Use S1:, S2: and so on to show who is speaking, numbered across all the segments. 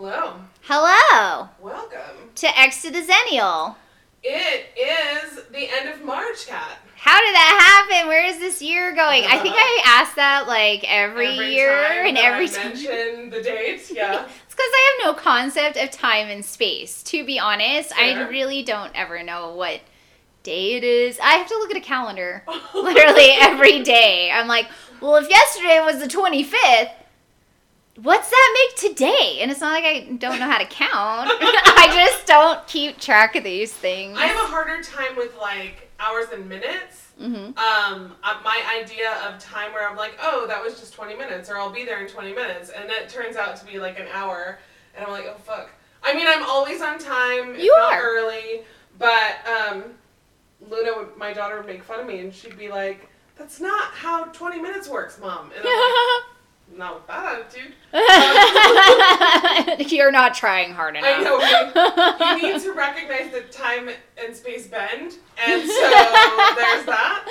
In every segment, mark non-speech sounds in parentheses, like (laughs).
S1: Hello.
S2: Hello
S1: Welcome.
S2: to X to the Zennial.
S1: It is the end of March, Kat.
S2: How did that happen? Where is this year going? I think I uh, ask that like every, year
S1: time
S2: and every
S1: I
S2: time.
S1: mention the date, (laughs) yeah.
S2: It's because I have no concept of time and space. To be honest, I really don't ever know what day it is. I have to look at a calendar (laughs) literally every day. I'm like, well, if yesterday was the 25th, what's that make today? And it's not like I don't know how to count. (laughs) I just don't keep track of these things.
S1: I have a harder time with like hours and minutes.
S2: hmm
S1: Um, uh, my idea of time where I'm like, oh, that was just 20 minutes, or I'll be there in 20 minutes, and it turns out to be like an hour, and I'm like, oh fuck. I mean, I'm always on time.
S2: You
S1: not
S2: are.
S1: early, but um, Luna, my daughter, would make fun of me, and she'd be like, "That's not how 20 minutes works, mom." And I'm like, (laughs) not with that attitude.
S2: You're not trying hard enough.
S1: I know. right? (laughs) you need to recognize that time and space bend, and (laughs) so there's that.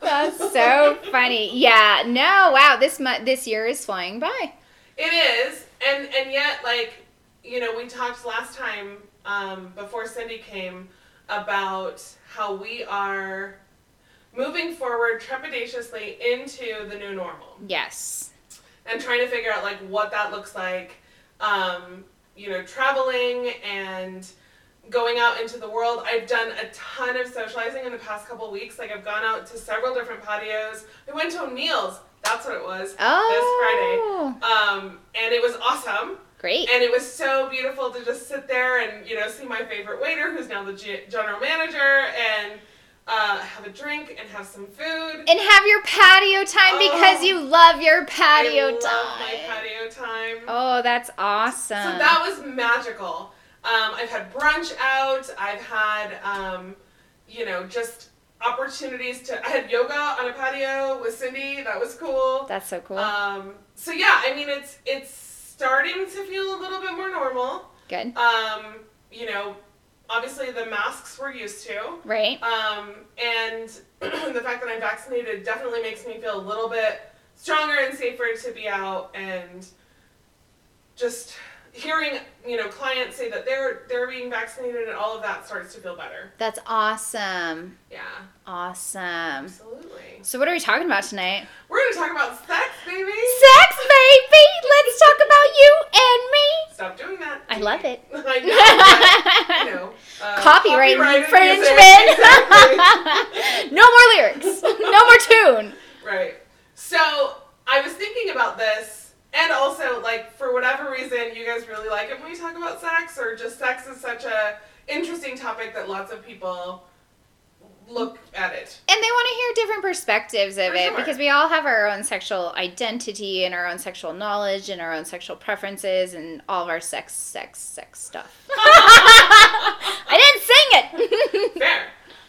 S2: That's so funny. Yeah. No. Wow. This mu- this year is flying by.
S1: It is, and and yet, like you know, we talked last time um, before Cindy came about how we are moving forward trepidatiously into the new normal
S2: Yes.
S1: And trying to figure out like what that looks like. Um, you know, traveling and going out into the world. I've done a ton of socializing in the past couple weeks. Like I've gone out to several different patios. I went to O'Neill's. That's what it was.
S2: Oh.
S1: This Friday. Um, and it was awesome.
S2: Great.
S1: And it was so beautiful to just sit there and, you know, see my favorite waiter, who's now the G- general manager, and uh, have a drink and have some food.
S2: And have your patio time because
S1: Oh.
S2: you love your patio
S1: I love
S2: time.
S1: my patio time.
S2: Oh, that's awesome.
S1: So that was magical. Um, I've had brunch out. I've had, um, you know, just opportunities to. I had yoga on a patio with Cindy. That was cool.
S2: that's so cool.
S1: Um, so yeah, I mean, it's it's starting to feel a little bit more normal.
S2: Good.
S1: Um, you know, obviously the masks we're used to.
S2: Right.
S1: Um, and (clears throat) the fact that I'm vaccinated definitely makes me feel a little bit stronger and safer to be out and just hearing, you know, clients say that they're they're being vaccinated and all of that starts to feel better.
S2: That's awesome.
S1: Yeah,
S2: Awesome.
S1: absolutely.
S2: So what are we talking about tonight?
S1: We're gonna talk about sex, baby.
S2: Sex, baby. Let's talk about you and me.
S1: Stop doing that.
S2: I love it. (laughs)
S1: I know. but, (laughs) you know uh,
S2: Copyright infringement.
S1: Exactly. (laughs)
S2: no more lyrics. No more tune.
S1: Right. So I was thinking about this, and also like for whatever reason, you guys really like it when we talk about sex, or just sex is such a interesting topic that lots of people look at it.
S2: And they want to hear different perspectives of
S1: For
S2: it
S1: sure.
S2: because we all have our own sexual identity and our own sexual knowledge and our own sexual preferences and all of our sex, sex, sex stuff. (laughs) I didn't sing it. (laughs)
S1: Fair.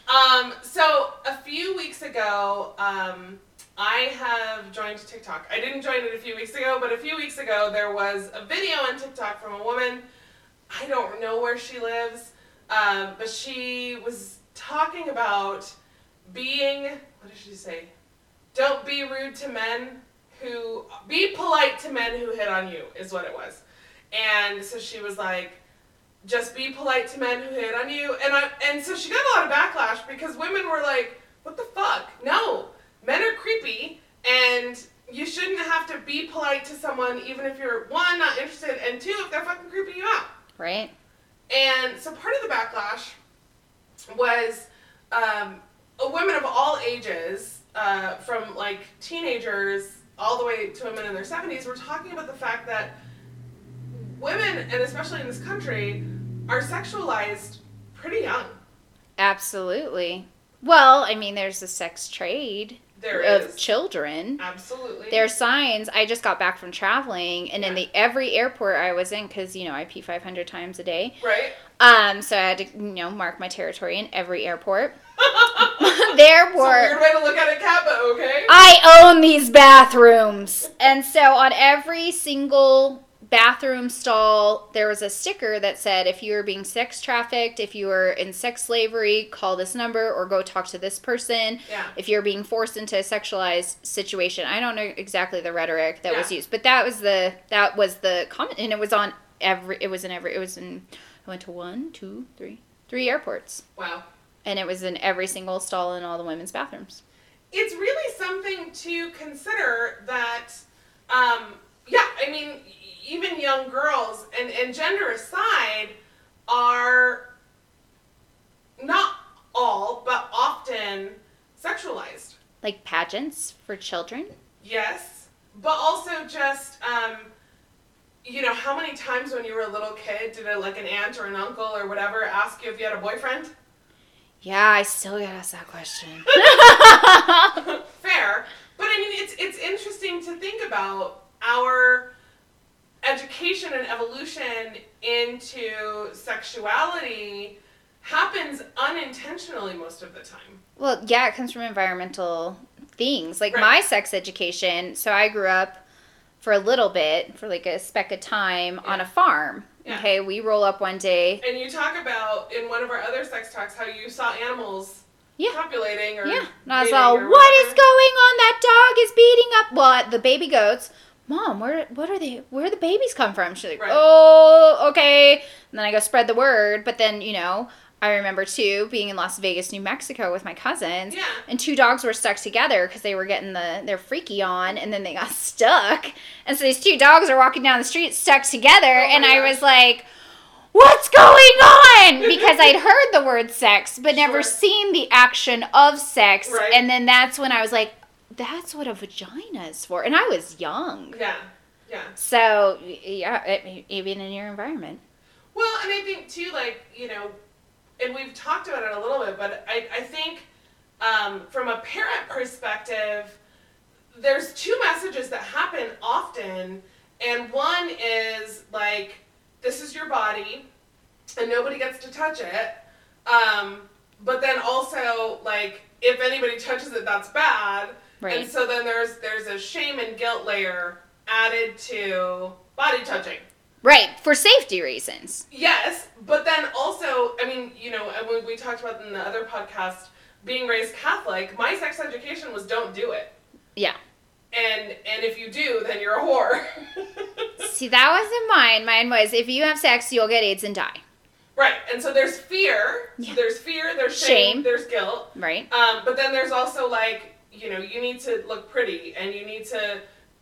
S1: Um, so a few weeks ago, um, I have joined TikTok. I didn't join it a few weeks ago, but a few weeks ago there was a video on TikTok from a woman. I don't know where she lives, um, but she was talking about being. What did she say? Don't be rude to men who. Be polite to men who hit on you, is what it was. And so she was like, just be polite to men who hit on you. And I and so she got a lot of backlash because women were like, "What the fuck? No, men are creepy, and you shouldn't have to be polite to someone even if you're one not interested, and two if they're fucking creeping you out."
S2: right?
S1: And so part of the backlash was um, women of all ages, uh, from like teenagers all the way to women in their 70s, were talking about the fact that women, and especially in this country, are sexualized pretty young.
S2: Absolutely. Well, I mean, there's a sex trade
S1: There
S2: of
S1: is.
S2: children.
S1: Absolutely.
S2: There are signs. I just got back from traveling, and in the every airport I was in, because you know I pee 500 times a day.
S1: Right?
S2: Um, so I had to you know mark my territory in every airport. (laughs) there
S1: It's a
S2: were
S1: weird way to look at it, Kat, but okay.
S2: I own these bathrooms. And so on every single bathroom stall, there was a sticker that said if you were being sex trafficked, if you were in sex slavery, call this number or go talk to this person.
S1: Yeah.
S2: If you're being forced into a sexualized situation, I don't know exactly the rhetoric that was used, but that was the that was the comment and it was on every. It was in every. It was in. I went to one, two, three, three airports,
S1: Wow.
S2: And it was in every single stall in all the women's bathrooms.
S1: It's really something to consider that, um, yeah, I mean, even young girls, and, and gender aside, are not all, but often sexualized.
S2: Like pageants for children.
S1: Yes, but also just, um, you know, how many times when you were a little kid did a, like an aunt or an uncle or whatever ask you if you had a boyfriend?
S2: Yeah, I still get asked that question. (laughs) (laughs)
S1: Fair, but I mean, it's it's interesting to think about our education and evolution into sexuality happens unintentionally most of the time.
S2: Well, yeah, it comes from environmental things. Like
S1: Right.
S2: my sex education. So I grew up for a little bit, for like a speck of time, on a farm.
S1: Yeah.
S2: Okay, we roll up one day.
S1: And you talk about in one of our other sex talks how you saw animals
S2: Yeah.
S1: copulating or
S2: Yeah, and I was all, "What is
S1: whatever."
S2: going on? That dog is beating up what? The baby goats." Mom, where what are they? Where the babies come from? She's like,
S1: Right.
S2: "Oh, okay." And then I go spread the word. But then you know, I remember too being in Las Vegas, New Mexico, with my cousins.
S1: Yeah.
S2: and two dogs were stuck together because they were getting the their freaky on and then they got (laughs) stuck and so these two dogs are walking down the street stuck together
S1: Oh
S2: and i
S1: gosh.
S2: was like what's going on because i'd (laughs) heard the word sex but never
S1: Sure.
S2: seen the action of sex
S1: Right.
S2: and then that's when i was like that's what a vagina is for and i was young
S1: Yeah. Yeah.
S2: so yeah even in your environment
S1: Well, and I think too, like you know, and we've talked about it a little bit, but I I think um, from a parent perspective, there's two messages that happen often, and one is like, this is your body, and nobody gets to touch it. Um, but then also like, if anybody touches it, that's bad.
S2: right
S1: And so then there's there's a shame and guilt layer added to body touching.
S2: Right for safety reasons
S1: Yes, but then also, I mean, you know, we talked about in the other podcast, being raised Catholic, my sex education was don't do it.
S2: Yeah.
S1: And and if you do, then you're a whore. (laughs)
S2: see that wasn't mine mine was if you have sex you'll get aids and die
S1: right. And so there's fear.
S2: Yeah.
S1: There's fear, there's shame,
S2: Shame.
S1: there's guilt.
S2: right
S1: Um, but then there's also like, you know, you need to look pretty and you need to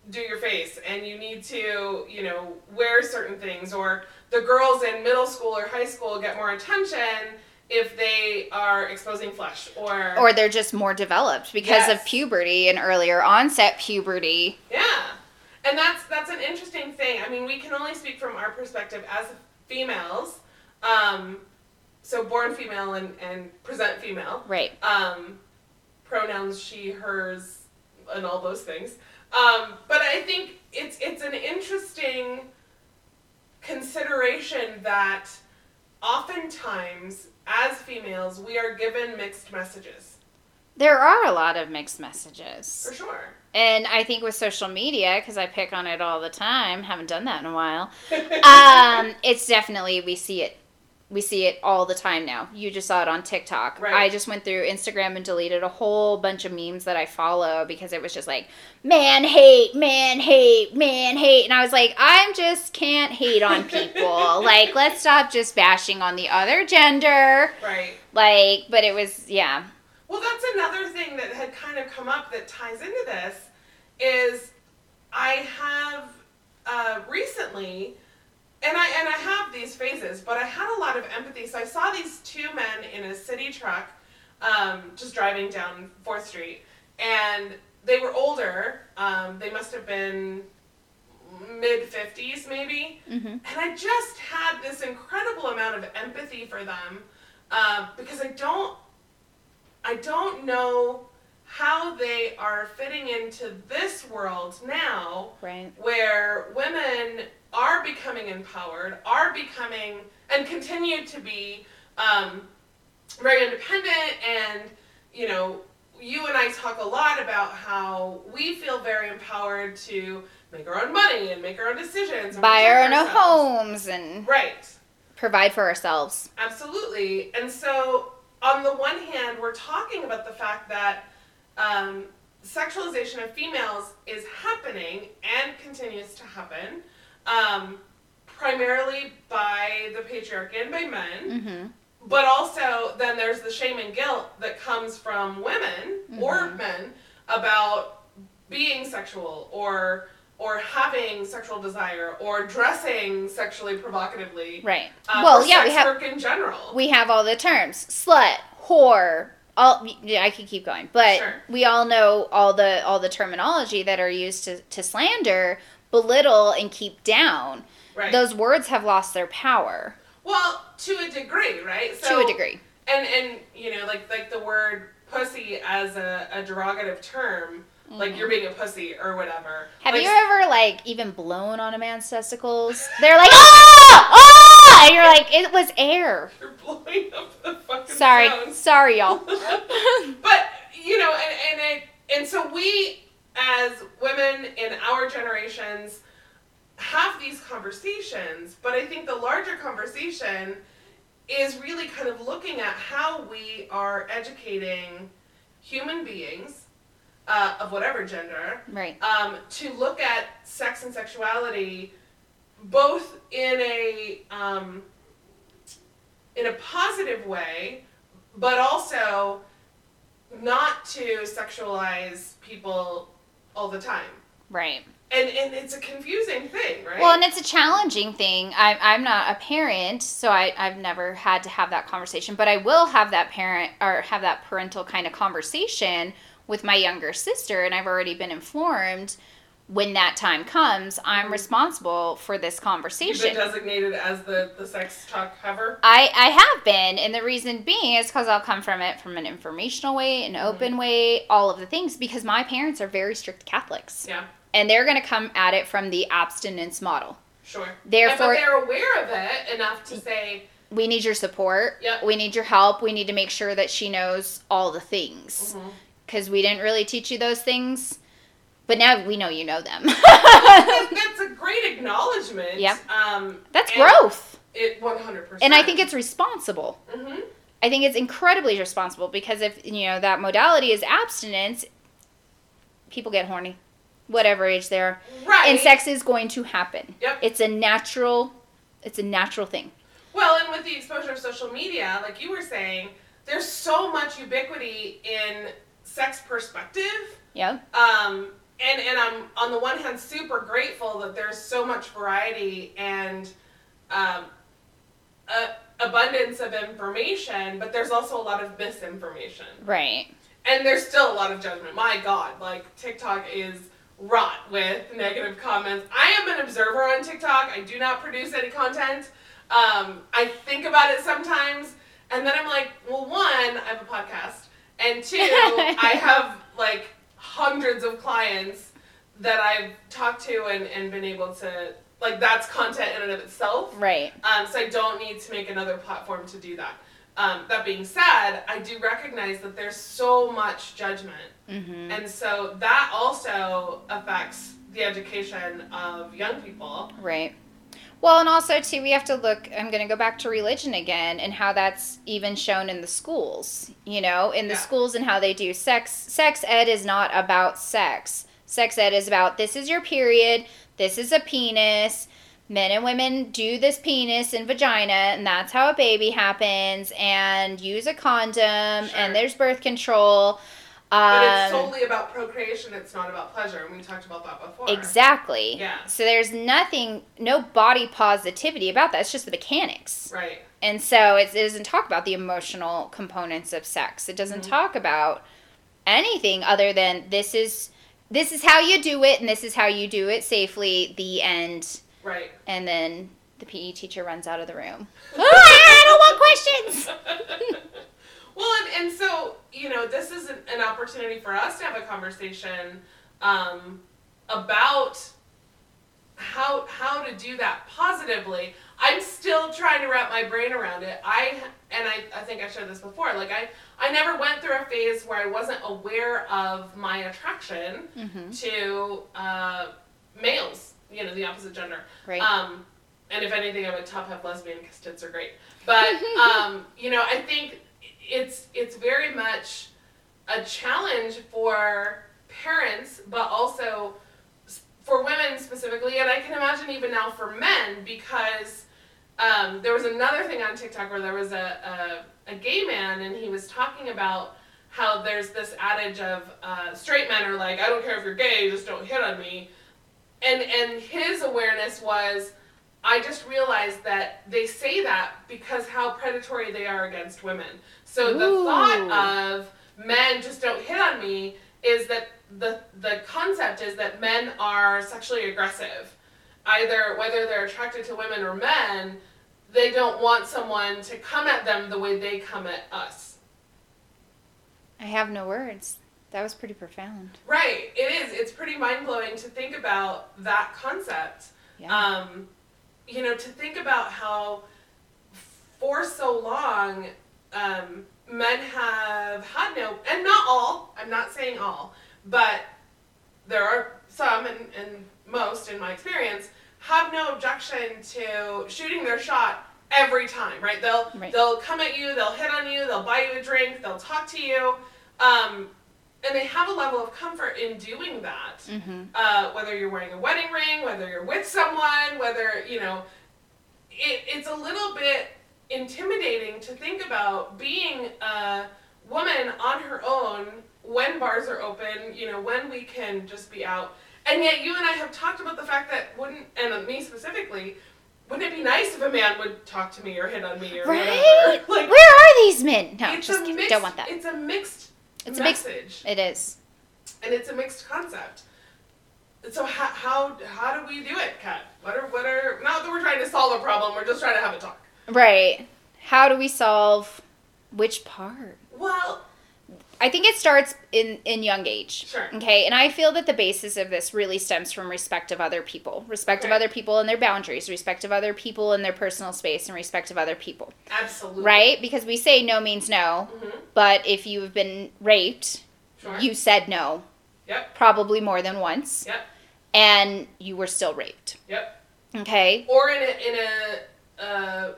S1: do your face and you need to, you know, wear certain things or the girls in middle school or high school get more attention if they are exposing flesh or
S2: or they're just more developed because of puberty and earlier onset puberty.
S1: yeah. And that's that's an interesting thing. I mean, we can only speak from our perspective as females. Um, so born female and, and present female.
S2: Right.
S1: um, pronouns she, hers, and all those things. Um, but I think it's it's an interesting consideration that oftentimes as females we are given mixed messages
S2: There are a lot of mixed messages.
S1: for sure.
S2: And I think with social media, because I pick on it all the time, haven't done that in a while, (laughs) um, it's definitely, we see it. We see it all the time now. You just saw it on TikTok.
S1: Right.
S2: I just went through Instagram and deleted a whole bunch of memes that I follow because it was just like, man hate, man hate, man hate. And I was like, I'm just can't hate on (laughs) people. like, let's stop just bashing on the other gender.
S1: right.
S2: Like, but it was, yeah.
S1: Well, that's another thing that had kind of come up that ties into this is I have uh, recently, and I and I have these phases, but I had a lot of empathy. So I saw these two men in a city truck, um, just driving down Fourth Street, and they were older. Um, they must have been mid fifties, maybe.
S2: Mm-hmm.
S1: And I just had this incredible amount of empathy for them uh, because I don't, I don't know how they are fitting into this world now,
S2: Right.
S1: where women are becoming empowered, are becoming and continue to be um, very independent, and you know, you and I talk a lot about how we feel very empowered to make our own money and make our own decisions,
S2: Buy our own homes and
S1: Right.
S2: provide for ourselves.
S1: Absolutely. And so, on the one hand, we're talking about the fact that um, sexualization of females is happening and continues to happen. Um, primarily by the patriarchy and by men.
S2: Mm-hmm.
S1: But also, then there's the shame and guilt that comes from women or
S2: Mhm.
S1: men about being sexual or or having sexual desire or dressing sexually provocatively.
S2: Right.
S1: Uh,
S2: well,
S1: or
S2: yeah, we have
S1: work in general.
S2: we have all the terms: slut, whore. All yeah, I could keep going, but
S1: Sure.
S2: we all know all the all the terminology that are used to to slander, belittle, and keep down.
S1: right.
S2: Those words have lost their power
S1: well, to a degree, right?
S2: to a degree.
S1: And and you know, like like the word pussy as a, a derogative term, like you're being a pussy or whatever.
S2: Mm-hmm. Have
S1: Like,
S2: you ever like even blown on a man's testicles? (laughs) They're like, ah, ah, and you're like, it was air.
S1: You're blowing up the fucking
S2: Sorry,
S1: sound.
S2: sorry, y'all. (laughs)
S1: but you know, and and it, and so we as women in our generations have these conversations, but I think the larger conversation is really kind of looking at how we are educating human beings uh, of whatever gender
S2: Right.
S1: um, to look at sex and sexuality both in a um, in a positive way, but also not to sexualize people all the time.
S2: Right.
S1: And and it's a confusing thing, right?
S2: Well, and it's a challenging thing. I, I'm not a parent, so I, I've never had to have that conversation, but I will have that parent or have that parental kind of conversation with my younger sister, and I've already been informed when that time comes, I'm
S1: Mhm.
S2: responsible for this
S1: You've
S2: conversation.
S1: been designated as the, the sex talk cover.
S2: I, I have been, and the reason being is because I'll come from it from an informational way, an open way, all of the things, because my parents are very strict Catholics.
S1: Yeah,
S2: And they're going to come at it from the abstinence model.
S1: sure. And-
S2: Therefore,
S1: but they're aware of it enough to say,
S2: we need your support.
S1: Yep.
S2: We need your help. We need to make sure that she knows all the things. Because we didn't really teach you those things. But now we know you know them.
S1: That's a great acknowledgement.
S2: Yep.
S1: Um,
S2: That's growth.
S1: It one hundred percent.
S2: And I think it's responsible.
S1: Mm-hmm.
S2: I think it's incredibly responsible because if you know that modality is abstinence, people get horny, whatever age they are,
S1: right.
S2: and sex is going to happen.
S1: Yep.
S2: It's a natural, it's a natural thing.
S1: Well, and with the exposure of social media, like you were saying, there's so much ubiquity in sex perspective.
S2: Yeah.
S1: Um, and and I'm on the one hand super grateful that there's so much variety and um, a, abundance of information, but there's also a lot of misinformation.
S2: Right.
S1: And there's still a lot of judgment. My God, like TikTok is rot with negative comments. I am an observer on TikTok. I do not produce any content. Um, I think about it sometimes, and then I'm like, well, one, I have a podcast, and two, (laughs) I have like hundreds of clients that I've talked to and, and been able to like that's content in and of itself.
S2: Right.
S1: Um, so I don't need to make another platform to do that. Um, that being said, I do recognize that there's so much judgment,
S2: Mm-hmm.
S1: and so that also affects the education of young people.
S2: Right. Well, and also too, we have to look. I'm going to go back to religion again, and how that's even shown in the schools. You know, in the
S1: Yeah.
S2: schools and how they do sex. Sex ed is not about sex. Sex ed is about this is your period. This is a penis. Men and women do this penis and vagina, and that's how a baby happens. And use a condom,
S1: Sure.
S2: and there's birth control.
S1: But it's
S2: Um,
S1: solely about procreation. It's not about pleasure, and we talked about that before.
S2: Exactly.
S1: Yeah.
S2: So there's nothing, no body positivity about that. It's just the mechanics.
S1: Right.
S2: And so it, it doesn't talk about the emotional components of sex. It doesn't
S1: Mhm.
S2: talk about anything other than this is this is how you do it and this is how you do it safely. The end.
S1: Right.
S2: And then the PE teacher runs out of the room. (laughs) I don't want questions.
S1: well, and, and so, you know, this is an, an opportunity for us to have a conversation um, about how how to do that positively. I'm still trying to wrap my brain around it. I and I, I think I shared this before. Like I I never went through a phase where I wasn't aware of my attraction
S2: hmm
S1: to uh, males, you know, the opposite gender.
S2: Right.
S1: Um, and if anything, I would top half lesbian because tits are great. But (laughs) um, you know, I think it's it's very much a challenge for parents, but also for women specifically, and I can imagine even now for men, because um, there was another thing on TikTok where there was a, a, a gay man and he was talking about how there's this adage of uh, straight men are like, I don't care if you're gay, just don't hit on me. And, and his awareness was, I just realized that they say that because how predatory they are against women. So the
S2: Ooh.
S1: thought of men just don't hit on me is that the the concept is that men are sexually aggressive. Either whether they're attracted to women or men, they don't want someone to come at them the way they come at us.
S2: I have no words. That was pretty profound.
S1: Right. It is. It's pretty mind blowing to think about that concept.
S2: Yeah.
S1: Um, you know, to think about how for so long um, men have had no, and not all, I'm not saying all, but there are some and, and most in my experience have no objection to shooting their shot every time, right? They'll
S2: Right.
S1: they'll come at you, they'll hit on you, they'll buy you a drink, they'll talk to you, um, and they have a level of comfort in doing that
S2: mm-hmm.
S1: uh, whether you're wearing a wedding ring, whether you're with someone, whether, you know, it, it's a little bit intimidating to think about being a woman on her own when bars are open, you know, when we can just be out. And yet you and I have talked about the fact that wouldn't, and me specifically, wouldn't it be nice if a man would talk to me or hit on me or
S2: Right?
S1: whatever? (laughs) Like,
S2: Where are these men? No,
S1: it's
S2: just kidding.
S1: mixed,
S2: Don't want that.
S1: It's a mixed
S2: It's a mixed-
S1: message
S2: It is.
S1: and it's a mixed concept. So how how how do we do it, Kat? What are what are not that we're trying to solve a problem, we're just trying to have a talk.
S2: Right. How do we solve which part?
S1: Well,
S2: I think it starts in in young age.
S1: Sure.
S2: Okay, and I feel that the basis of this really stems from respect of other people, respect of other people and their boundaries, respect of other people and their personal space, and respect of other people.
S1: absolutely.
S2: Right? Because we say no means no,
S1: Mhm.
S2: but if you've been raped,
S1: Sure.
S2: you said no,
S1: Yep.
S2: probably more than once,
S1: Yep.
S2: and you were still raped.
S1: Yep.
S2: Okay.
S1: Or in a in a uh,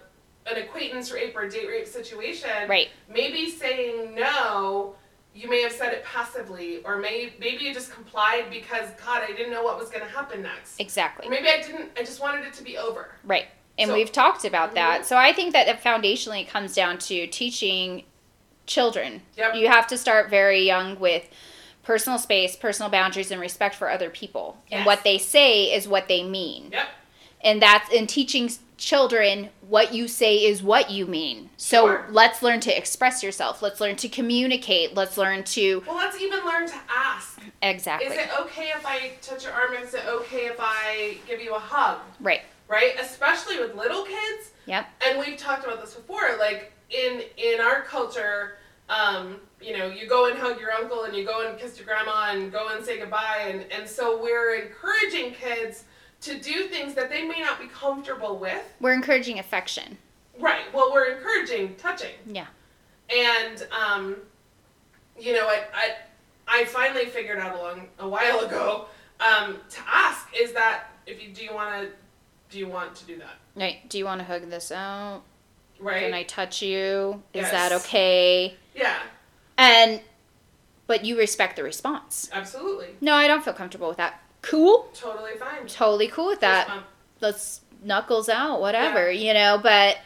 S1: an acquaintance rape or date rape situation,
S2: Right.
S1: maybe saying no, you may have said it passively, or may maybe you just complied because God, I didn't know what was going to happen next.
S2: Exactly.
S1: Or maybe I didn't. I just wanted it to be over.
S2: Right. And
S1: So-
S2: we've talked about that.
S1: Mhm.
S2: So I think that it foundationally it comes down to teaching children.
S1: Yep.
S2: You have to start very young with personal space, personal boundaries, and respect for other people. And what they say is what they mean.
S1: Yep.
S2: And that's in teaching children what you say is what you mean. So
S1: Sure.
S2: let's learn to express yourself. Let's learn to communicate. Let's learn to
S1: Well, let's even learn to ask.
S2: exactly.
S1: Is it okay if I touch your arm? Is it okay if I give you a hug?
S2: right.
S1: Right? Especially with little kids.
S2: Yep.
S1: And we've talked about this before. Like in in our culture, um, you know, you go and hug your uncle and you go and kiss your grandma and go and say goodbye and, and so we're encouraging kids to do things that they may not be comfortable with.
S2: We're encouraging affection.
S1: Right. Well, we're encouraging touching.
S2: Yeah.
S1: And um, you know, I, I I finally figured out a long a while ago um, to ask is that if you do you want to do you want to do that
S2: Right. Do you want to hug this out?
S1: right?
S2: Can I touch you? Is
S1: Yes.
S2: that okay?
S1: yeah,
S2: And but you respect the response.
S1: absolutely,
S2: No, I don't feel comfortable with that. Cool.
S1: totally fine.
S2: Totally cool with that. Let's knuckles out, whatever, you know, but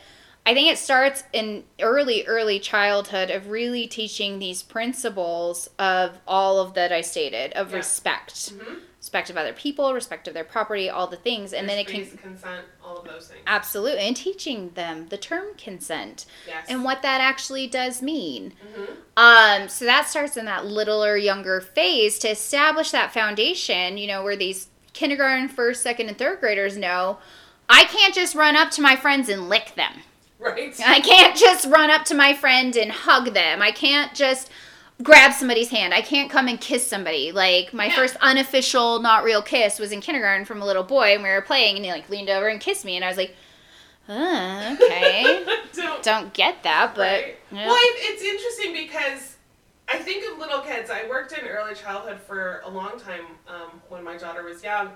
S2: I think it starts in early, early childhood of really teaching these principles of all of that I stated, of
S1: Yeah.
S2: respect.
S1: Mhm.
S2: Respect of other people, respect of their property, all the things. And then it
S1: There's
S2: can
S1: consent, all of those things.
S2: absolutely and teaching them the term consent
S1: Yes.
S2: and what that actually does mean.
S1: Mhm.
S2: Um, so that starts in that littler, younger phase to establish that foundation, you know, where these kindergarten, first, second, and third graders know I can't just run up to my friends and lick them.
S1: Right.
S2: I can't just run up to my friend and hug them. I can't just grab somebody's hand. I can't come and kiss somebody. Like my
S1: Yeah.
S2: first unofficial, not real kiss was in kindergarten from a little boy, and we were playing, and he like leaned over and kissed me, and I was like, uh, okay, (laughs)
S1: Don't.
S2: don't get that, but
S1: right.
S2: yeah.
S1: Well, it's interesting because I think of little kids. I worked in early childhood for a long time um, when my daughter was young,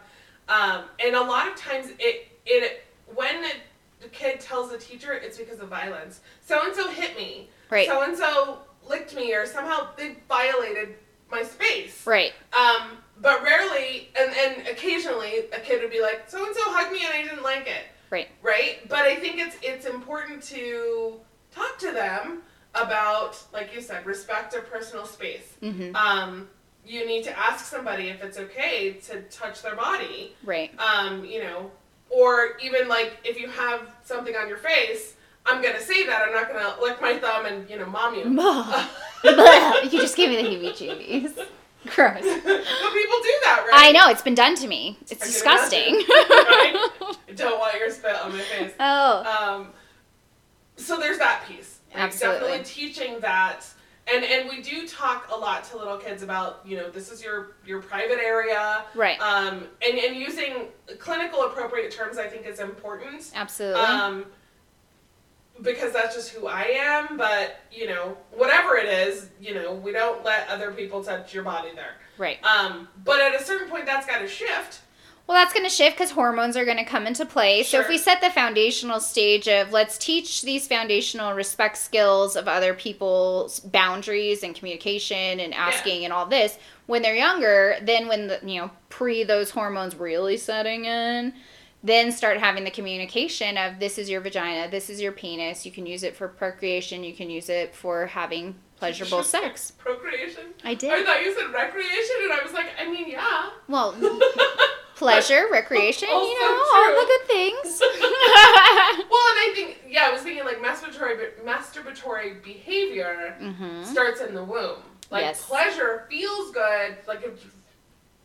S1: um, and a lot of times it it when the kid tells the teacher it's because of violence. So and so hit me.
S2: right,
S1: So and so licked me, or somehow they violated my space.
S2: Right.
S1: Um, but rarely, and, and occasionally, a kid would be like, "So and so hugged me and I didn't like it."
S2: Right.
S1: Right. But I think it's it's important to talk to them about, like you said, respect of personal space.
S2: Mm-hmm.
S1: Um, you need to ask somebody if it's okay to touch their body.
S2: Right.
S1: Um, you know, or even like if you have something on your face, I'm gonna say that. I'm not gonna lick my thumb and you know, mom you. (laughs)
S2: you just gave me the heebie-jeebies. (laughs) Gross.
S1: but people do that, right?
S2: I know it's been done to me. It's disgusting. (laughs)
S1: Right? I don't want your spit on my face.
S2: oh,
S1: Um, so there's that piece. Like
S2: Absolutely.
S1: Definitely teaching that. And, and we do talk a lot to little kids about you know this is your your private area
S2: right.
S1: um, and, and using clinical appropriate terms I think is important
S2: Absolutely.
S1: um, because that's just who I am. But you know, whatever it is, you know, we don't let other people touch your body there.
S2: right.
S1: Um, but at a certain point, that's got to shift.
S2: Well, that's going to shift because hormones are going to come into play. So, if we set the foundational stage of let's teach these foundational respect skills of other people's boundaries and communication and asking and all this when they're younger, then when the, you know, pre those hormones really setting in, then start having the communication of this is your vagina, this is your penis, you can use it for procreation, you can use it for having pleasurable sex.
S1: Procreation.
S2: I did.
S1: I thought you said recreation, and I was like, I mean, yeah.
S2: Well, (laughs) pleasure, recreation, you
S1: Also
S2: know, all the good things. (laughs) (laughs)
S1: Well, and I think, yeah, I was thinking like masturbatory, masturbatory behavior
S2: hmm
S1: starts in the womb. Like
S2: Yes.
S1: pleasure feels good, like it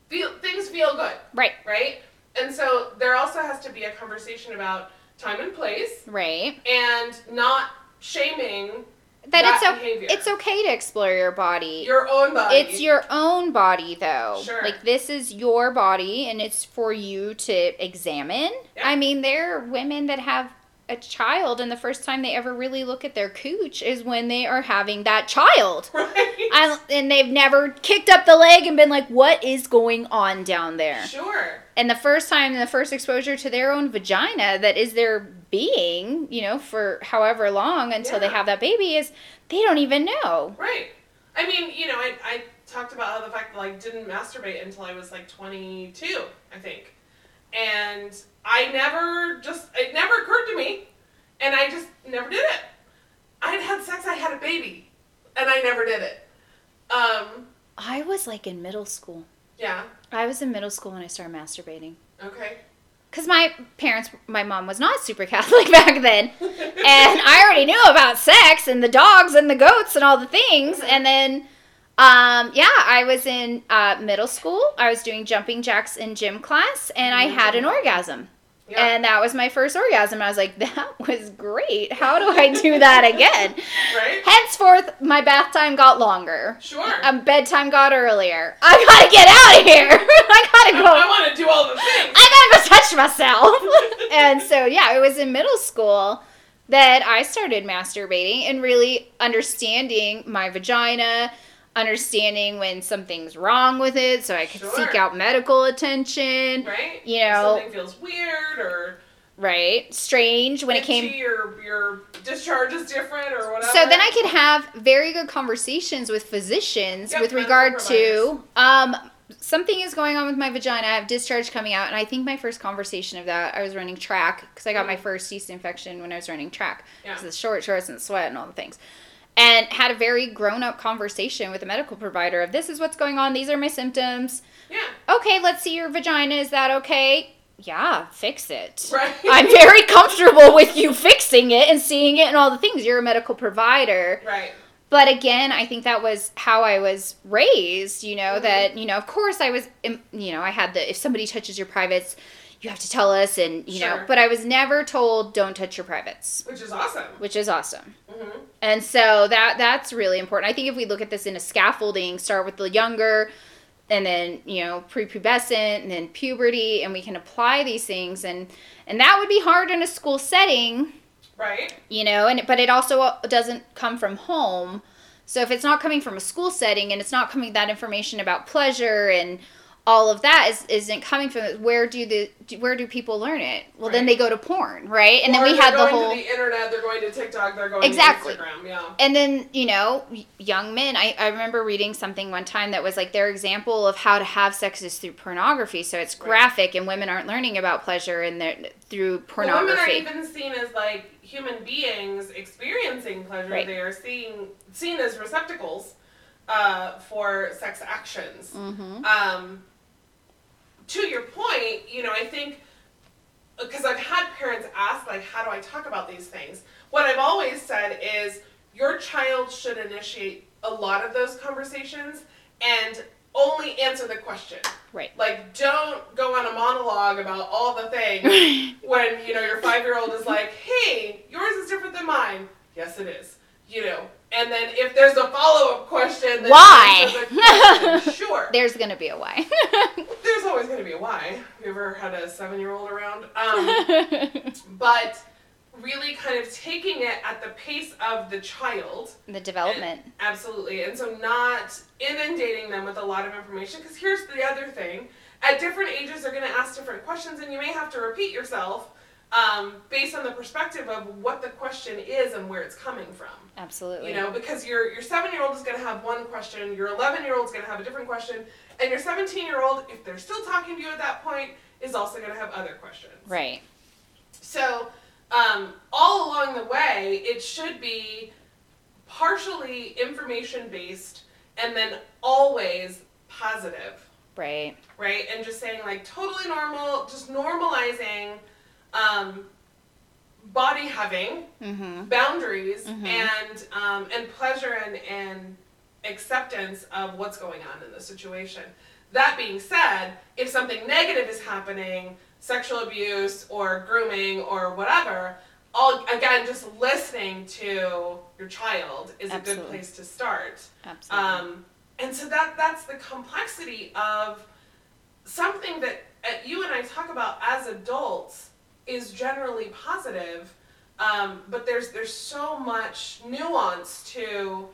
S1: feel things feel good,
S2: Right,
S1: right? And so there also has to be a conversation about time and place,
S2: right.
S1: and not shaming
S2: That,
S1: That
S2: it's
S1: behavior.
S2: it's okay to explore your body.
S1: your own body.
S2: it's your own body though.
S1: Sure.
S2: Like this is your body and it's for you to examine.
S1: Yeah.
S2: I mean, there are women that have a child and the first time they ever really look at their cooch is when they are having that child.
S1: right.
S2: I, and they've never kicked up the leg and been like, what is going on down there?
S1: Sure.
S2: And the first time, the first exposure to their own vagina that is their being, you know, for however long until they have that baby is they don't even know.
S1: Right. I mean, you know, I, I talked about how the fact that like didn't masturbate until I was like 22, I think, and I never just it never occurred to me, and I just never did it. I had had sex, I had a baby, and I never did it. Um.
S2: I was like in middle school.
S1: Yeah.
S2: I was in middle school when I started masturbating.
S1: Okay.
S2: Because my parents, my mom was not super (laughs) Catholic back then. and I already knew about sex and the dogs and the goats and all the things. And then, um, yeah, I was in uh, middle school. I was doing jumping jacks in gym class, and I had an orgasm.
S1: Yeah.
S2: And that was my first orgasm. I was like, (laughs) that was great. How do I do that again? (laughs)
S1: right.
S2: Henceforth, my bath time got longer.
S1: Sure.
S2: Um, bedtime got earlier. I gotta get out of here. (laughs) I gotta go.
S1: I want to do all the things.
S2: I gotta go touch myself. and so, yeah, it was in middle school that I started masturbating and really understanding my vagina, understanding when something's wrong with it so I could seek out medical attention.
S1: Right.
S2: You
S1: If
S2: know-
S1: something feels weird or
S2: Right? Strange when it came.
S1: or your discharge is different or whatever.
S2: So then I could have very good conversations with physicians
S1: Yep,
S2: with regard to um something is going on with my vagina. I have discharge coming out, and I think my first conversation of that I was running track because I got my first yeast infection when I was running track
S1: Mm. Yeah.
S2: because the short shorts and sweat and all the things. And had a very grown up conversation with a medical provider of this is what's going on. These are my symptoms.
S1: Yeah.
S2: Okay, let's see your vagina. Is that okay? Yeah, fix it.
S1: Right. (laughs)
S2: I'm very comfortable with you fixing it and seeing it and all the things. You're a medical provider.
S1: Right.
S2: But again, I think that was how I was raised, you know,
S1: Mhm.
S2: that, you know, of course I was, you know, I had the, if somebody touches your privates, you have to tell us and, you know, but I was never told don't touch your privates,
S1: Which is awesome.
S2: which is awesome. And so that that's really important. I think if we look at this in a scaffolding, start with the younger and then, you know, prepubescent and then puberty and we can apply these things and and that would be hard in a school setting
S1: Right.
S2: you know and but it also doesn't come from home so if it's not coming from a school setting and it's not coming that information about pleasure and all of that is isn't coming from where do the where do people learn it well then they go to porn right and
S1: Or
S2: then we had the whole
S1: to the internet. They're going to TikTok. They're going
S2: Exactly.
S1: to Instagram. Yeah.
S2: and then you know young men I, I remember reading something one time that was like their example of how to have sex is through pornography so it's
S1: Right.
S2: graphic and women aren't learning about pleasure and they're through
S1: Well, women are even seen as like human beings experiencing pleasure.
S2: Right.
S1: They are seeing seen as receptacles uh, for sex actions.
S2: mm-hmm.
S1: Um, to your point, you know, I think because I've had parents ask, like, how do I talk about these things? What I've always said is your child should initiate a lot of those conversations and only answer the question.
S2: Right.
S1: Like, don't go on a monologue about all the things (laughs) when, you know, your five year old is like, hey, yours is different than mine. Yes, it is. You know, and then if there's a follow up question, then
S2: Why?
S1: question. (laughs) Sure.
S2: there's gonna be a why (laughs)
S1: There's always going to be a why. You ever had a seven year old around? Um, (laughs) but really kind of taking it at the pace of the child.
S2: the development
S1: Absolutely. And so not inundating them with a lot of information. Because here's the other thing at different ages, they're going to ask different questions, and you may have to repeat yourself um, based on the perspective of what the question is and where it's coming from.
S2: absolutely
S1: You know, because your your seven year old is going to have one question, your eleven year old is going to have a different question, and your seventeen year old, if they're still talking to you at that point, is also going to have other questions.
S2: right
S1: So, um, all along the way, it should be partially information based, and then always positive,
S2: right
S1: right? And just saying like totally normal, just normalizing. Um, body having
S2: mm-hmm
S1: boundaries
S2: Mhm.
S1: and um, and pleasure and, and acceptance of what's going on in the situation. That being said, if something negative is happening, sexual abuse or grooming or whatever, all again just listening to your child is a good place to start.
S2: absolutely
S1: Um, and so that that's the complexity of something that uh, you and I talk about as adults is generally positive, um, but there's there's so much nuance to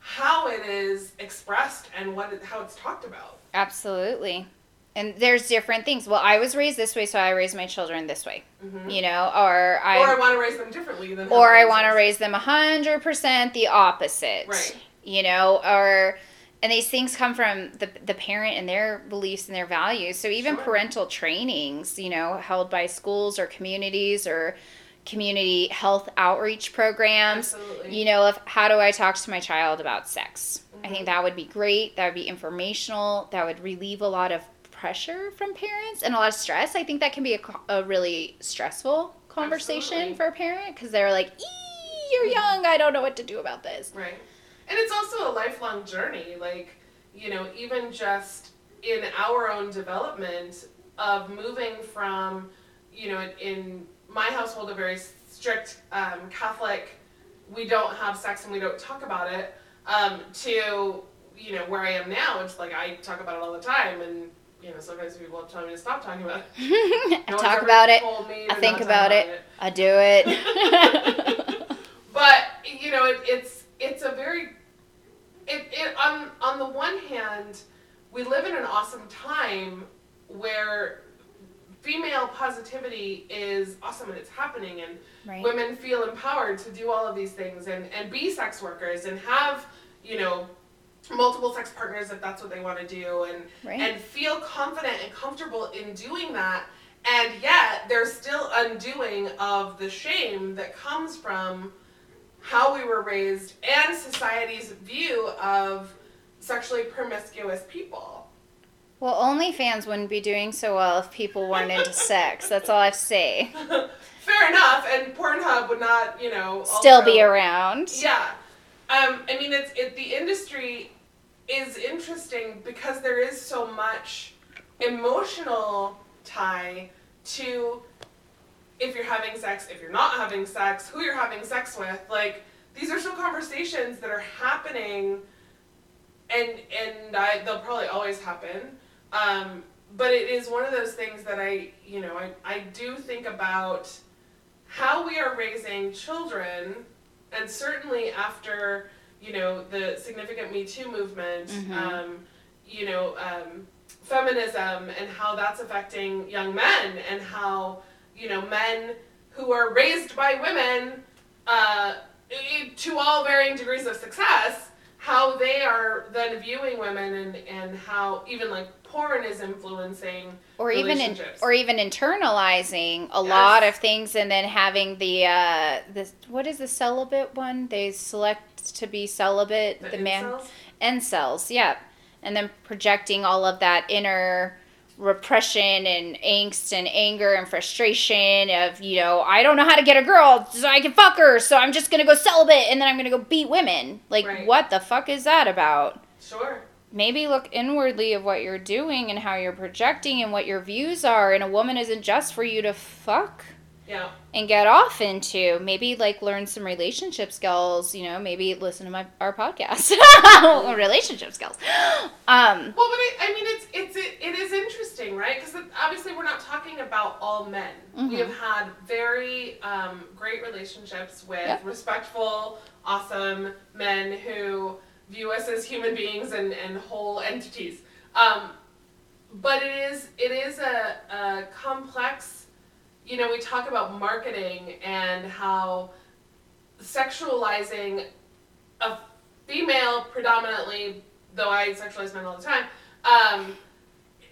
S1: how it is expressed and what it, how it's talked about.
S2: Absolutely. And there's different things. Well, I was raised this way, so I raise my children this way.
S1: hmm
S2: You know, or I
S1: or I want to raise them differently than.
S2: or I want to raise them 100% the opposite.
S1: Right.
S2: You know, or and these things come from the the parent and their beliefs and their values. So even
S1: Sure.
S2: parental trainings, you know, held by schools or communities or community health outreach programs,
S1: Absolutely.
S2: you know, of how do I talk to my child about sex? I
S1: Mhm.
S2: think that would be great. That would be informational. That would relieve a lot of pressure from parents and a lot of stress. I think that can be a, a really stressful conversation
S1: Absolutely.
S2: for a parent because they're like, you're young. I don't know what to do about this."
S1: Right. And it's also a lifelong journey. Like, you know, even just in our own development of moving from, you know, in, my household, a very strict um, Catholic, we don't have sex and we don't talk about it, um, to, you know, where I am now, it's like I talk about it all the time. And, you know, sometimes people told me to stop talking about it. (laughs) No
S2: talk about it. I think
S1: talk
S2: about it. I do it. (laughs) (laughs)
S1: but you know it, it's it's a very it, it on on the one hand we live in an awesome time where female positivity is awesome and it's happening and
S2: right.
S1: women feel empowered to do all of these things and and be sex workers and have you know multiple sex partners if that's what they want to do and
S2: Right.
S1: and feel confident and comfortable in doing that and yet there's still undoing of the shame that comes from how we were raised and society's view of sexually promiscuous people
S2: Well, OnlyFans wouldn't be doing so well if people weren't into (laughs) sex. That's all I say. (laughs)
S1: fair enough and pornhub would not you know
S2: Still
S1: also-
S2: be around.
S1: Yeah. Um, I mean, it's it, the industry is interesting because there is so much emotional tie to if you're having sex, if you're not having sex, who you're having sex with. Like these are still conversations that are happening, and and I, they'll probably always happen. Um, but it is one of those things that I, you know, I, I do think about how we are raising children and certainly after you know the significant Me Too movement,
S2: Mhm.
S1: um, you know, um, feminism and how that's affecting young men and how you know men who are raised by women uh, to all varying degrees of success how they are then viewing women and, and how even like porn is influencing
S2: or even in, or even internalizing a
S1: Yes.
S2: lot of things and then having the uh this what is the celibate one they select to be celibate the, man
S1: incels.
S2: incels yeah and then projecting all of that inner repression and angst and anger and frustration of you know i don't know how to get a girl so i can fuck her so i'm just gonna go celibate and then i'm gonna go beat women. Like
S1: Right.
S2: what the fuck is that about?
S1: Sure.
S2: Maybe look inwardly of what you're doing and how you're projecting and what your views are and a woman isn't just for you to fuck
S1: yeah
S2: and get off into maybe like learn some relationship skills you know maybe listen to my our podcast (laughs) relationship skills um
S1: Well, but it, I mean, it's it's it, it is interesting, right? Because obviously we're not talking about all men. We
S2: Mhm.
S1: have had very um, great relationships with
S2: Yep.
S1: respectful, awesome men who view us as human beings and, and whole entities. Um, but it is it is a, a complex. You know, we talk about marketing and how sexualizing a female predominantly though I sexualize men all the time, um,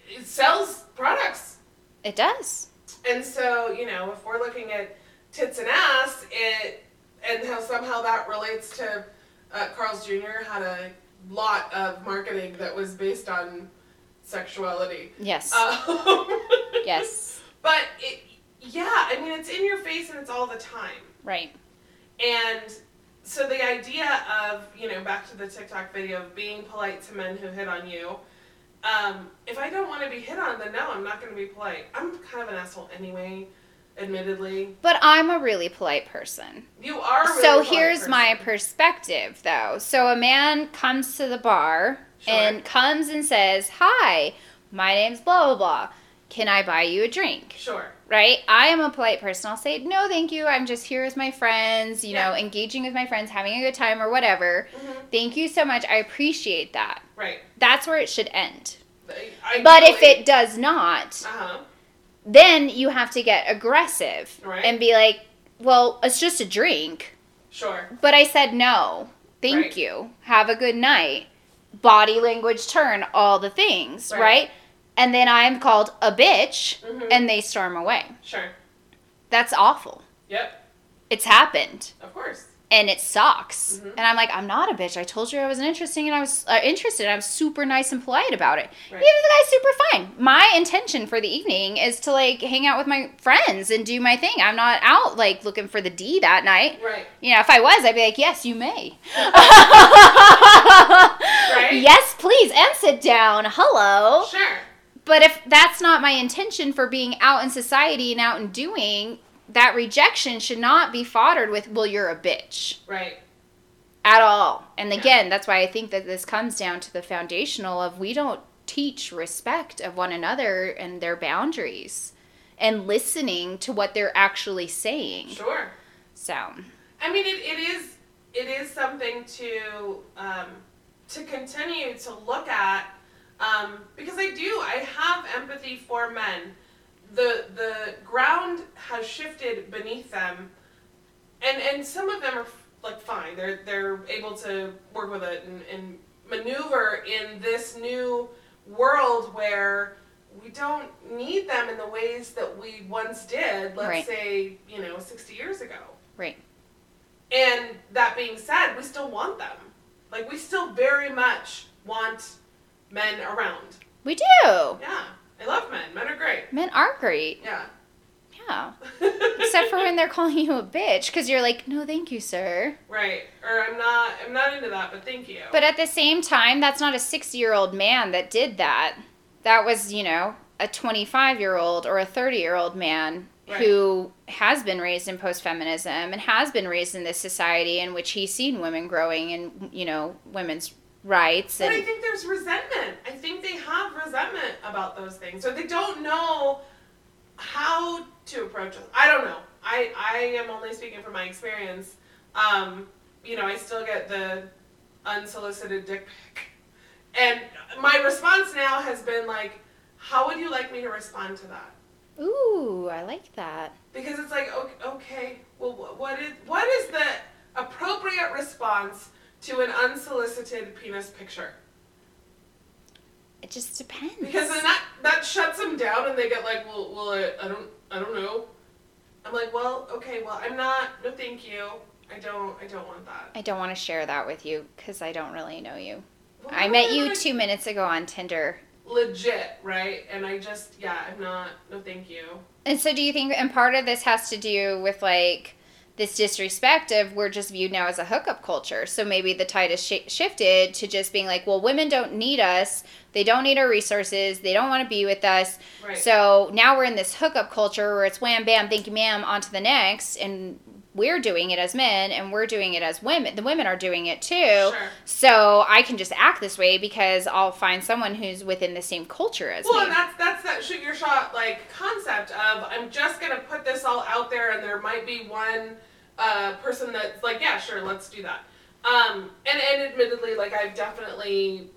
S1: it sells products.
S2: it does
S1: And so, you know, if we're looking at tits and ass, it and how somehow that relates to uh, Carl's Jr. had a lot of marketing that was based on sexuality.
S2: yes
S1: Um, (laughs)
S2: yes
S1: But it, yeah, I mean, it's in your face and it's all the time.
S2: right
S1: And so the idea of, you know, back to the TikTok video of being polite to men who hit on you. Um, if I don't want to be hit on, then no, I'm not going to be polite. I'm kind of an asshole anyway, admittedly.
S2: but i'm a really polite person
S1: You are. Really
S2: so here's my perspective though so a man comes to the bar
S1: Sure.
S2: and comes and says hi my name's blah blah blah can i buy you a drink
S1: Sure.
S2: Right i am a polite person i'll say no thank you i'm just here with my friends you know engaging with my friends having a good time or whatever
S1: hmm
S2: thank you so much i appreciate that
S1: Right.
S2: that's where it should end
S1: I,
S2: but if it does not
S1: Uh huh.
S2: then you have to get aggressive
S1: Right.
S2: and be like well it's just a drink
S1: Sure.
S2: but I said no. Thank
S1: Right.
S2: you. Have a good night. Body language turn, all the things,
S1: Right.
S2: right? And then I'm called a bitch
S1: hmm
S2: and they storm away.
S1: sure.
S2: That's awful.
S1: Yep.
S2: It's happened
S1: Of course.
S2: and it sucks.
S1: Mhm.
S2: And I'm like, I'm not a bitch. I told you I wasn't interesting and I was uh, interested. I'm super nice and polite about it.
S1: Right.
S2: Even the guy's super fine. My intention for the evening is to like hang out with my friends and do my thing. I'm not out like looking for the D that night.
S1: Right.
S2: You know, if I was, I'd be like, yes, you may. (laughs)
S1: Right. (laughs)
S2: Yes, please, and sit down. Hello.
S1: Sure.
S2: But if that's not my intention for being out in society and out and doing, that rejection should not be foddered with, well, you're a bitch
S1: Right.
S2: at all. And
S1: Yeah.
S2: again, that's why I think that this comes down to the foundational of we don't teach respect of one another and their boundaries and listening to what they're actually saying.
S1: Sure.
S2: So,
S1: I mean, it, it is it is something to um, to continue to look at um, because I do I have empathy for men. The the ground has shifted beneath them, and and some of them are like fine. They're they're able to work with it and, and maneuver in this new world where we don't need them in the ways that we once did. Let's
S2: Right.
S1: say you know sixty years ago.
S2: right.
S1: And that being said, we still want them. Like we still very much want men around.
S2: We do.
S1: Yeah, I love men. Men are great.
S2: Men are great.
S1: Yeah.
S2: Yeah. (laughs) Except for when they're calling you a bitch because you're like, no, thank you, sir.
S1: right. Or I'm not. I'm not into that. But thank you.
S2: But at the same time, that's not a 60 year old man that did that. That was, you know, a 25 year old or a 30 year old man
S1: Right.
S2: who has been raised in post feminism and has been raised in this society in which he's seen women growing and, you know, women's rights.
S1: But I think there's resentment. I think they have resentment about those things, or they don't know how to approach it. I don't know. I I am only speaking from my experience. Um, you know, I still get the unsolicited dick pic, and my response now has been like, how would you like me to respond to that?
S2: Ooh, I like that.
S1: Because it's like, okay, okay well, what is what is the appropriate response to an unsolicited penis picture?
S2: It just depends.
S1: Because then that that shuts them down, and they get like, well, well, I, I don't, I don't know. I'm like, well, okay, well, I'm not. No, thank you. I don't, I don't want that.
S2: I don't want to share that with you because I don't really know you.
S1: Well,
S2: I met you two minutes ago on Tinder.
S1: legit, right? And I just, yeah, I'm not. No, thank you.
S2: And so, do you think, and part of this has to do with like this disrespect of we're just viewed now as a hookup culture. So maybe the tide has sh- shifted to just being like, well, women don't need us. They don't need our resources. They don't want to be with us.
S1: Right.
S2: So now we're in this hookup culture where it's wham, bam, thank you, ma'am, on to the next. And we're doing it as men and we're doing it as women. The women are doing it too.
S1: Sure.
S2: So I can just act this way because I'll find someone who's within the same culture as
S1: Well,
S2: me.
S1: and that's that's that shoot your shot like concept of I'm just gonna put this all out there, and there might be one uh, person that's like, yeah, sure, let's do that. Um, and and admittedly, like I've definitely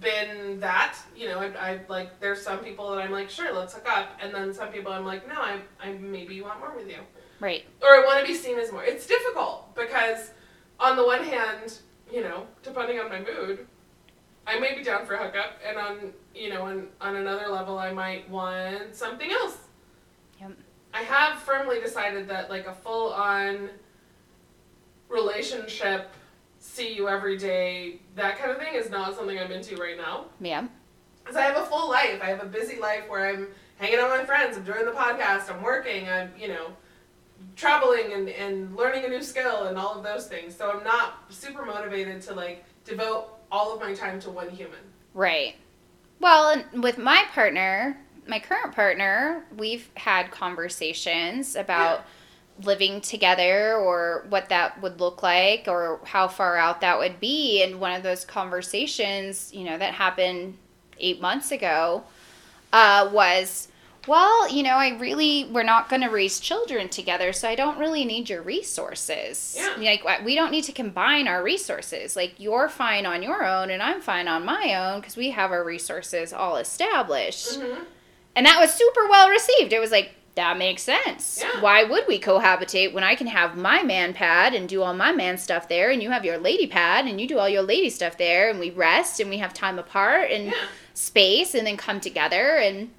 S1: been that. You know, I, I like there's some people that I'm like, sure, let's hook up, and then some people I'm like, no, I I maybe want more with you,
S2: right.
S1: or I want to be seen as more. It's difficult because on the one hand, you know, depending on my mood, I may be down for a hookup, and on you know, on on another level, I might want something else.
S2: Yep.
S1: I have firmly decided that like a full on relationship, see you every day, that kind of thing is not something I'm into right now.
S2: Yeah.
S1: Because I have a full life. I have a busy life where I'm hanging out with my friends, I'm doing the podcast, I'm working, I'm, you know, traveling and, and learning a new skill and all of those things. So I'm not super motivated to like devote all of my time to one human.
S2: Right. Well, with my partner, my current partner, we've had conversations about living together or what that would look like or how far out that would be. And one of those conversations, you know, that happened eight months ago uh, was, well, you know, I really, we're not going to raise children together, so I don't really need your resources.
S1: Yeah.
S2: Like, we don't need to combine our resources. Like, you're fine on your own, and I'm fine on my own because we have our resources all established.
S1: Mm-hmm.
S2: And that was super well received. It was like, that makes sense.
S1: Yeah.
S2: Why would we cohabitate when I can have my man pad and do all my man stuff there, and you have your lady pad and you do all your lady stuff there, and we rest and we have time apart and
S1: Yeah.
S2: space and then come together and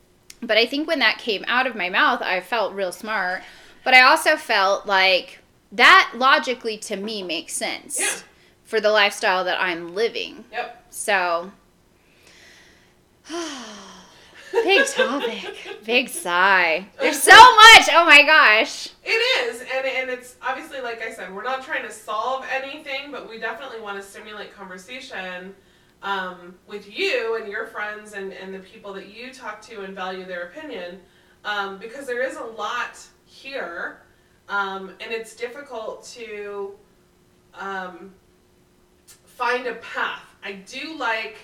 S2: but I think when that came out of my mouth, I felt real smart, but I also felt like that logically to me makes sense
S1: Yeah.
S2: for the lifestyle that I'm living.
S1: Yep.
S2: So (sighs) big topic, big sigh. There's so much. Oh my gosh.
S1: It is, and and it's obviously like I said, we're not trying to solve anything, but we definitely want to stimulate conversation um, with you and your friends and and the people that you talk to and value their opinion, um, because there is a lot here, um, and it's difficult to um, find a path. I do like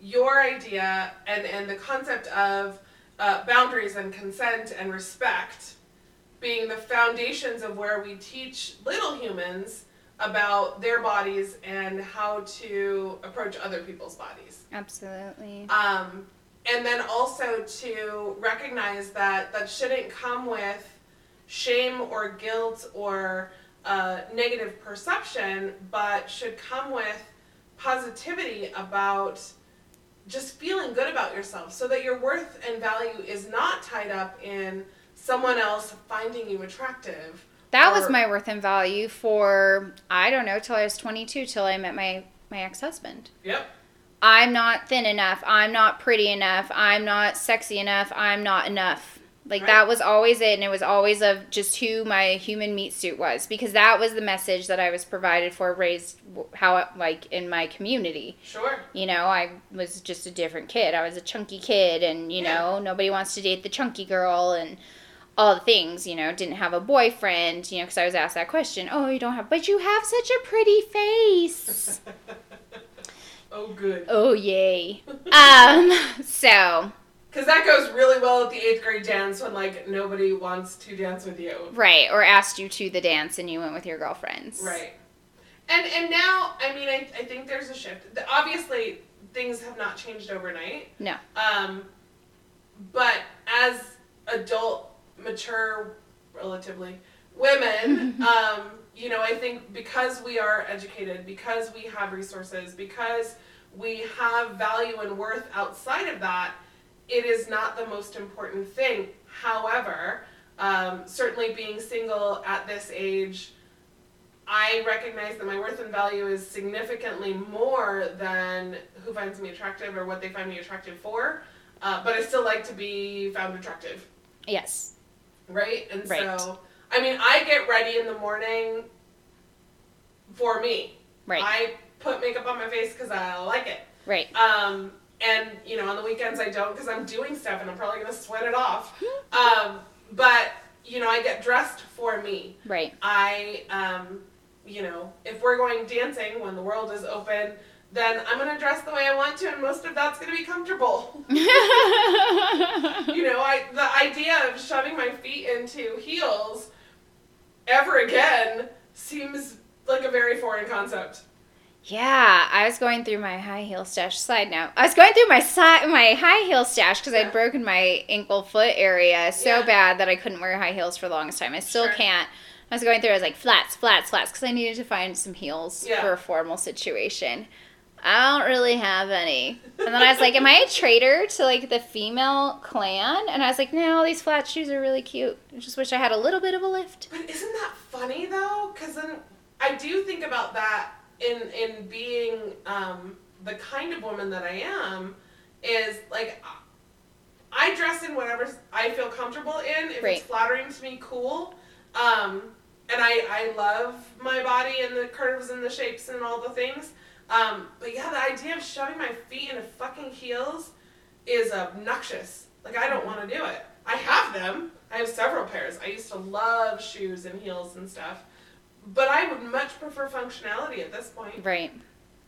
S1: your idea and and the concept of uh, boundaries and consent and respect being the foundations of where we teach little humans about their bodies and how to approach other people's bodies.
S2: Absolutely.
S1: Um, and then also to recognize that that shouldn't come with shame or guilt or uh, negative perception, but should come with positivity about just feeling good about yourself so that your worth and value is not tied up in someone else finding you attractive.
S2: That was my worth and value for I don't know till I was 22 till I met my my ex-husband.
S1: Yep.
S2: I'm not thin enough. I'm not pretty enough. I'm not sexy enough. I'm not enough. Like
S1: Right.
S2: that was always it and it was always of just who my human meat suit was because that was the message that I was provided for raised how like in my community.
S1: Sure.
S2: You know, I was just a different kid. I was a chunky kid and you
S1: Yeah.
S2: know, nobody wants to date the chunky girl and all the things, you know, didn't have a boyfriend, you know, because I was asked that question. Oh, you don't have, but you have such a pretty face. (laughs)
S1: oh, good.
S2: oh, yay. Um, (laughs) so,
S1: Because that goes really well at the eighth grade dance when like nobody wants to dance with you.
S2: right, or asked you to the dance and you went with your girlfriends.
S1: Right. And and now, I mean, I, I think there's a shift. Obviously, things have not changed overnight.
S2: No.
S1: Um, but as adult, mature, relatively women, (laughs) um, you know, I think because we are educated, because we have resources, because we have value and worth outside of that, it is not the most important thing. However, um, certainly being single at this age, I recognize that my worth and value is significantly more than who finds me attractive or what they find me attractive for. Uh, but I still like to be found attractive,
S2: Yes.
S1: Right? And
S2: Right.
S1: so, I mean, I get ready in the morning for me.
S2: Right.
S1: I put makeup on my face because I like it.
S2: right.
S1: Um, and you know, on the weekends I don't because I'm doing stuff and I'm probably gonna sweat it off. Um, but you know, I get dressed for me.
S2: Right.
S1: I, um, you know, if we're going dancing when the world is open, then I'm gonna dress the way I want to, and most of that's gonna be comfortable. (laughs) you know, I the idea of shoving my feet into heels ever again seems like a very foreign concept.
S2: Yeah, I was going through my high heel stash. Side note, I was going through my si- my high heel stash because
S1: Yeah.
S2: I'd broken my ankle foot area so
S1: Yeah.
S2: bad that I couldn't wear high heels for the longest time. I still
S1: Sure.
S2: can't. I was going through. I was like flats, flats, flats because I needed to find some heels
S1: Yeah.
S2: for a formal situation. I don't really have any. And then I was like, "Am I a traitor to like the female clan?" And I was like, "No, these flat shoes are really cute. I just wish I had a little bit of a lift."
S1: But isn't that funny though? Because then I do think about that in in being um, the kind of woman that I am. Is like I dress in whatever I feel comfortable in. If
S2: Right.
S1: it's flattering to me, cool. Um, and I I love my body and the curves and the shapes and all the things. Um, but yeah, the idea of shoving my feet into fucking heels is obnoxious. Like I don't want to do it. I have them. I have several pairs. I used to love shoes and heels and stuff. But I would much prefer functionality at this point.
S2: Right.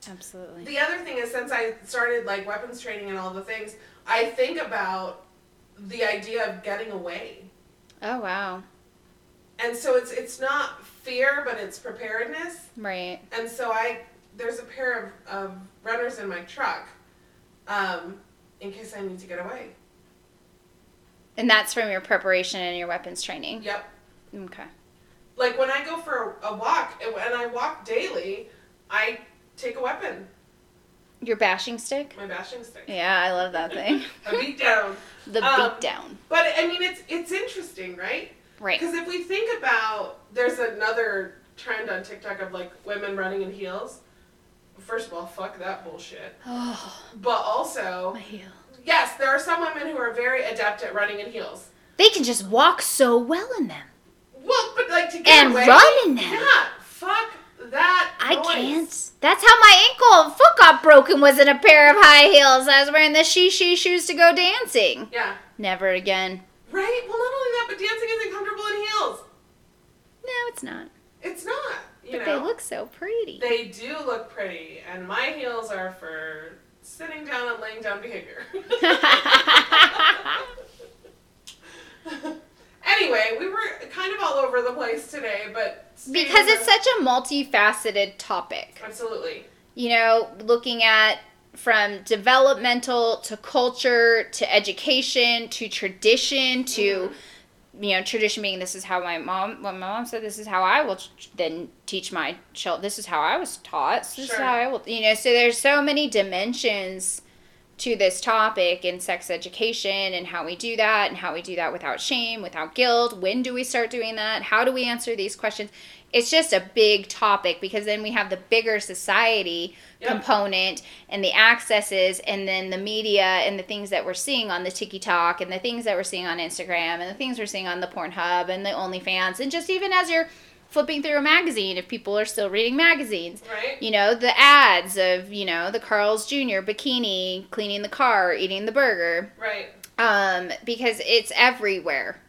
S2: Absolutely.
S1: The other thing is since I started like weapons training and all the things, I think about the idea of getting away.
S2: Oh wow.
S1: And so it's it's not fear, but it's preparedness.
S2: Right.
S1: And so I there's a pair of, of runners in my truck, um, in case I need to get away.
S2: And that's from your preparation and your weapons training.
S1: Yep.
S2: Okay.
S1: Like when I go for a, walk and and I walk daily, I take a weapon,
S2: Your bashing stick?
S1: my bashing stick,
S2: Yeah, I love that thing. (laughs)
S1: a beat down. (laughs)
S2: The
S1: Um,
S2: beat down.
S1: But I mean, it's it's interesting, right?
S2: Right.
S1: Because if we think about, there's another trend on TikTok of like women running in heels. First of all, fuck that bullshit. (sighs)
S2: Oh,
S1: But also,
S2: my heel.
S1: yes, there are some women who are very adept at running in heels.
S2: They can just walk so well in them.
S1: Well, but like to get
S2: And
S1: away,
S2: run in them.
S1: Yeah, fuck that.
S2: I
S1: noise.
S2: can't. That's how my ankle and foot got broken was in a pair of high heels. I was wearing the she she shoes to go dancing.
S1: Yeah.
S2: Never again.
S1: Right. Well, not only that, but dancing isn't comfortable in heels.
S2: No, it's not.
S1: It's not. You
S2: But
S1: know.
S2: they look so pretty.
S1: They do look pretty, and my heels are for sitting down and laying down behavior. (laughs) anyway, we were kind of all over the place today, but
S2: because it's such a multifaceted topic.
S1: absolutely
S2: you know, looking at from developmental to culture to education to tradition to mm-hmm. You know tradition being this is how my mom when my mom said this is how I will then teach my child this is how I was taught so this is how I will you know so there's so many dimensions to this topic in sex education and how we do that and how we do that without shame without guilt. When do we start doing that? How do we answer these questions it's just a big topic because then we have the bigger society
S1: Yep.
S2: component and the accesses and then the media and the things that we're seeing on the TikTok and the things that we're seeing on Instagram and the things we're seeing on the Pornhub and the OnlyFans and just even as you're flipping through a magazine if people are still reading magazines
S1: right.
S2: you know the ads of you know the Carl's Jr. bikini cleaning the car eating the burger
S1: Right.
S2: um because it's everywhere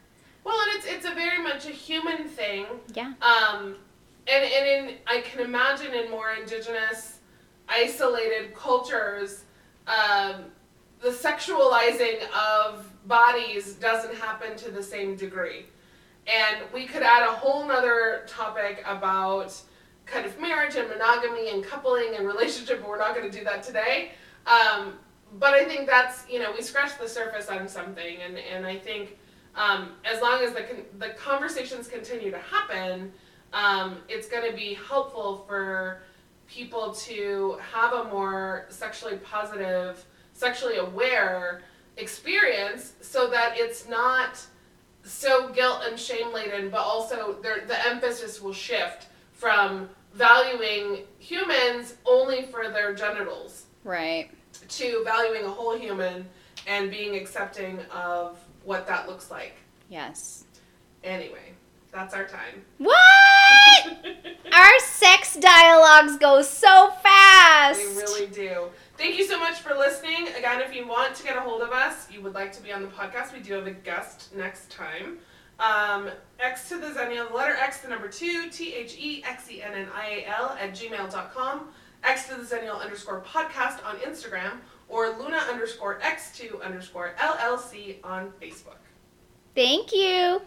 S1: Well, and it's it's a very much a human thing.
S2: yeah
S1: Um, and and in I can imagine in more indigenous, isolated cultures, um, the sexualizing of bodies doesn't happen to the same degree. And we could add a whole nother topic about kind of marriage and monogamy and coupling and relationship, but we're not going to do that today. Um, but I think that's you know we scratched the surface on something, and and I think um, as long as the con- the conversations continue to happen, um, it's going to be helpful for people to have a more sexually positive, sexually aware experience, so that it's not so guilt and shame laden, but also the emphasis will shift from valuing humans only for their genitals
S2: Right.
S1: to valuing a whole human and being accepting of what that looks like.
S2: Yes.
S1: Anyway, that's our time.
S2: What? (laughs) Our sex dialogues go so fast.
S1: We really do. Thank you so much for listening. Again, if you want to get a hold of us, you would like to be on the podcast, we do have a guest next time. Um, X to the Xennial, the letter X, the number two, T H E X E N N I A L at gmail.com. X to the Xennial underscore podcast on Instagram or Luna underscore X2 underscore LLC on Facebook.
S2: Thank you.